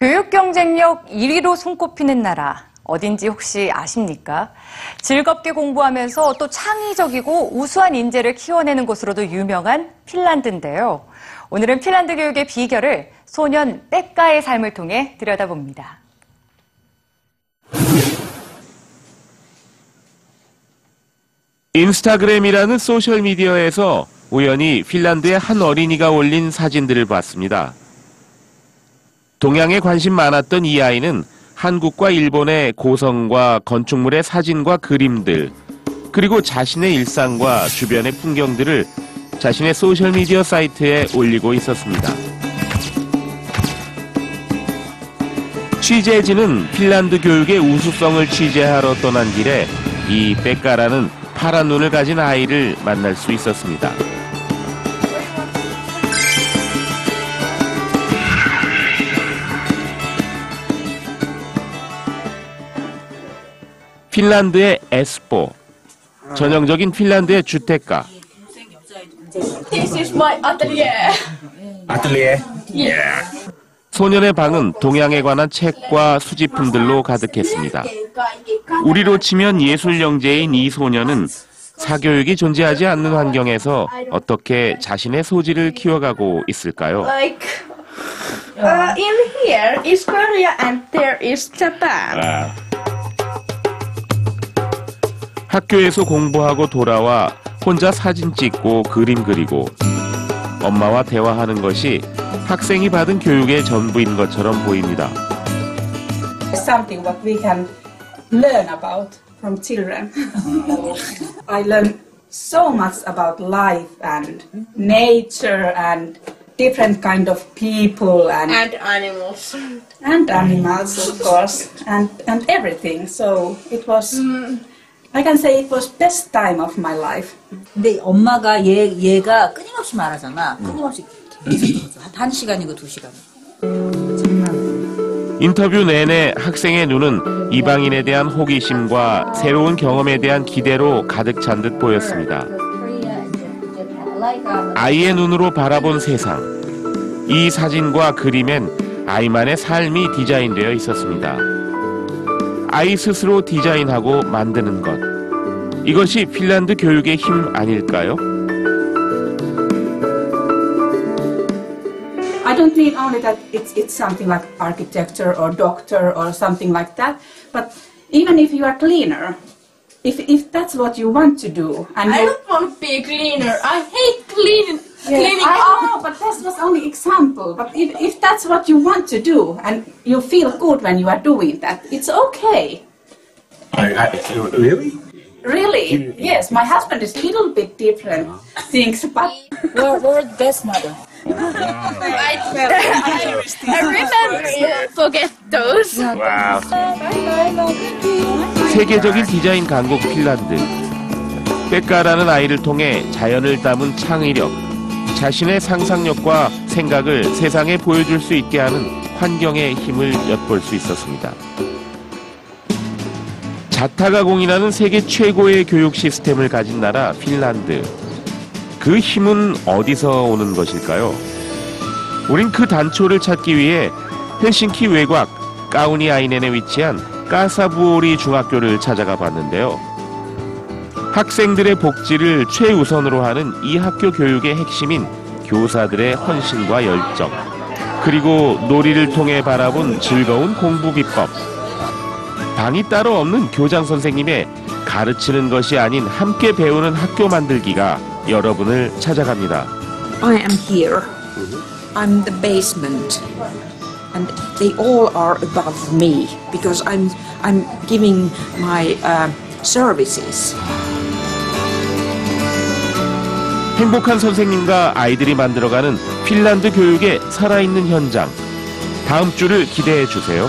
교육 경쟁력 1위로 손꼽히는 나라 어딘지 혹시 아십니까? 즐겁게 공부하면서 또 창의적이고 우수한 인재를 키워내는 곳으로도 유명한 핀란드인데요. 오늘은 핀란드 교육의 비결을 소년 백가의 삶을 통해 들여다봅니다. 인스타그램이라는 소셜미디어에서 우연히 핀란드의 한 어린이가 올린 사진들을 봤습니다. 동양에 관심 많았던 이 아이는 한국과 일본의 고성과 건축물의 사진과 그림들, 그리고 자신의 일상과 주변의 풍경들을 자신의 소셜미디어 사이트에 올리고 있었습니다. 취재진은 핀란드 교육의 우수성을 취재하러 떠난 길에 이 백가라는 파란 눈을 가진 아이를 만날 수 있었습니다. 핀란드의 에스포, 전형적인 핀란드의 주택가, This is my atelier. Atelier. 소년의 방은 동양에 관한 책과 수집품들로 가득했습니다. 우리로 치면 예술 영재인 이 소년은 사교육이 존재하지 않는 환경에서 어떻게 자신의 소질을 키워가고 있을까요? Uh, in here is Korea and there is Japan. 학교에서 공부하고 돌아와 혼자 사진 찍고 그림 그리고 엄마와 대화하는 것이 학생이 받은 교육의 전부인 것처럼 보입니다. something what we can learn about from children. I learned so much about life and nature and different kind of people and And animals. and animals of course and and everything. So it was I can say it was best time of my life. 근데 엄마가 얘 얘가 끊임없이 말하잖아. 끊임없이. 한, 한 시간이고 두 시간. 인터뷰 내내 학생의 눈은 이방인에 대한 호기심과 새로운 경험에 대한 기대로 가득 찬 듯 보였습니다. 아이의 눈으로 바라본 세상. 이 사진과 그림엔 아이만의 삶이 디자인되어 있었습니다. 아이 스스로 디자인하고 만드는 것. 이것이 핀란드 교육의 힘 아닐까요? Don't mean only that it's, it's something like architecture or doctor or something like that, but even if you are cleaner, if, if that's what you want to do, and I you, don't want to be a cleaner. I hate cleaning. Cleaning I up. know, but that was only example. But if, if that's what you want to do and you feel good when you are doing that, it's okay. I, I, really? Really, yes. My husband is a little bit different uh-huh. things, but We're, we're the best mother. I, I remember forget those. 세계적인 디자인 강국 핀란드. 백가라는 아이를 통해 자연을 담은 창의력, 자신의 상상력과 생각을 세상에 보여줄 수 있게 하는 환경의 힘을 엿볼 수 있었습니다. 자타가 공인하는 세계 최고의 교육 시스템을 가진 나라 핀란드. 그 힘은 어디서 오는 것일까요? 우린 그 단초를 찾기 위해 헬싱키 외곽 까우니 아이넨에 위치한 까사부오리 중학교를 찾아가 봤는데요. 학생들의 복지를 최우선으로 하는 이 학교 교육의 핵심인 교사들의 헌신과 열정, 그리고 놀이를 통해 바라본 즐거운 공부 비법. 방이 따로 없는 교장 선생님의 가르치는 것이 아닌 함께 배우는 학교 만들기가 여러분을 찾아갑니다. I am here. I'm the basement. And they all are above me because I'm I'm giving my uh, services. 행복한 선생님과 아이들이 만들어가는 핀란드 교육의 살아있는 현장. 다음 주를 기대해 주세요.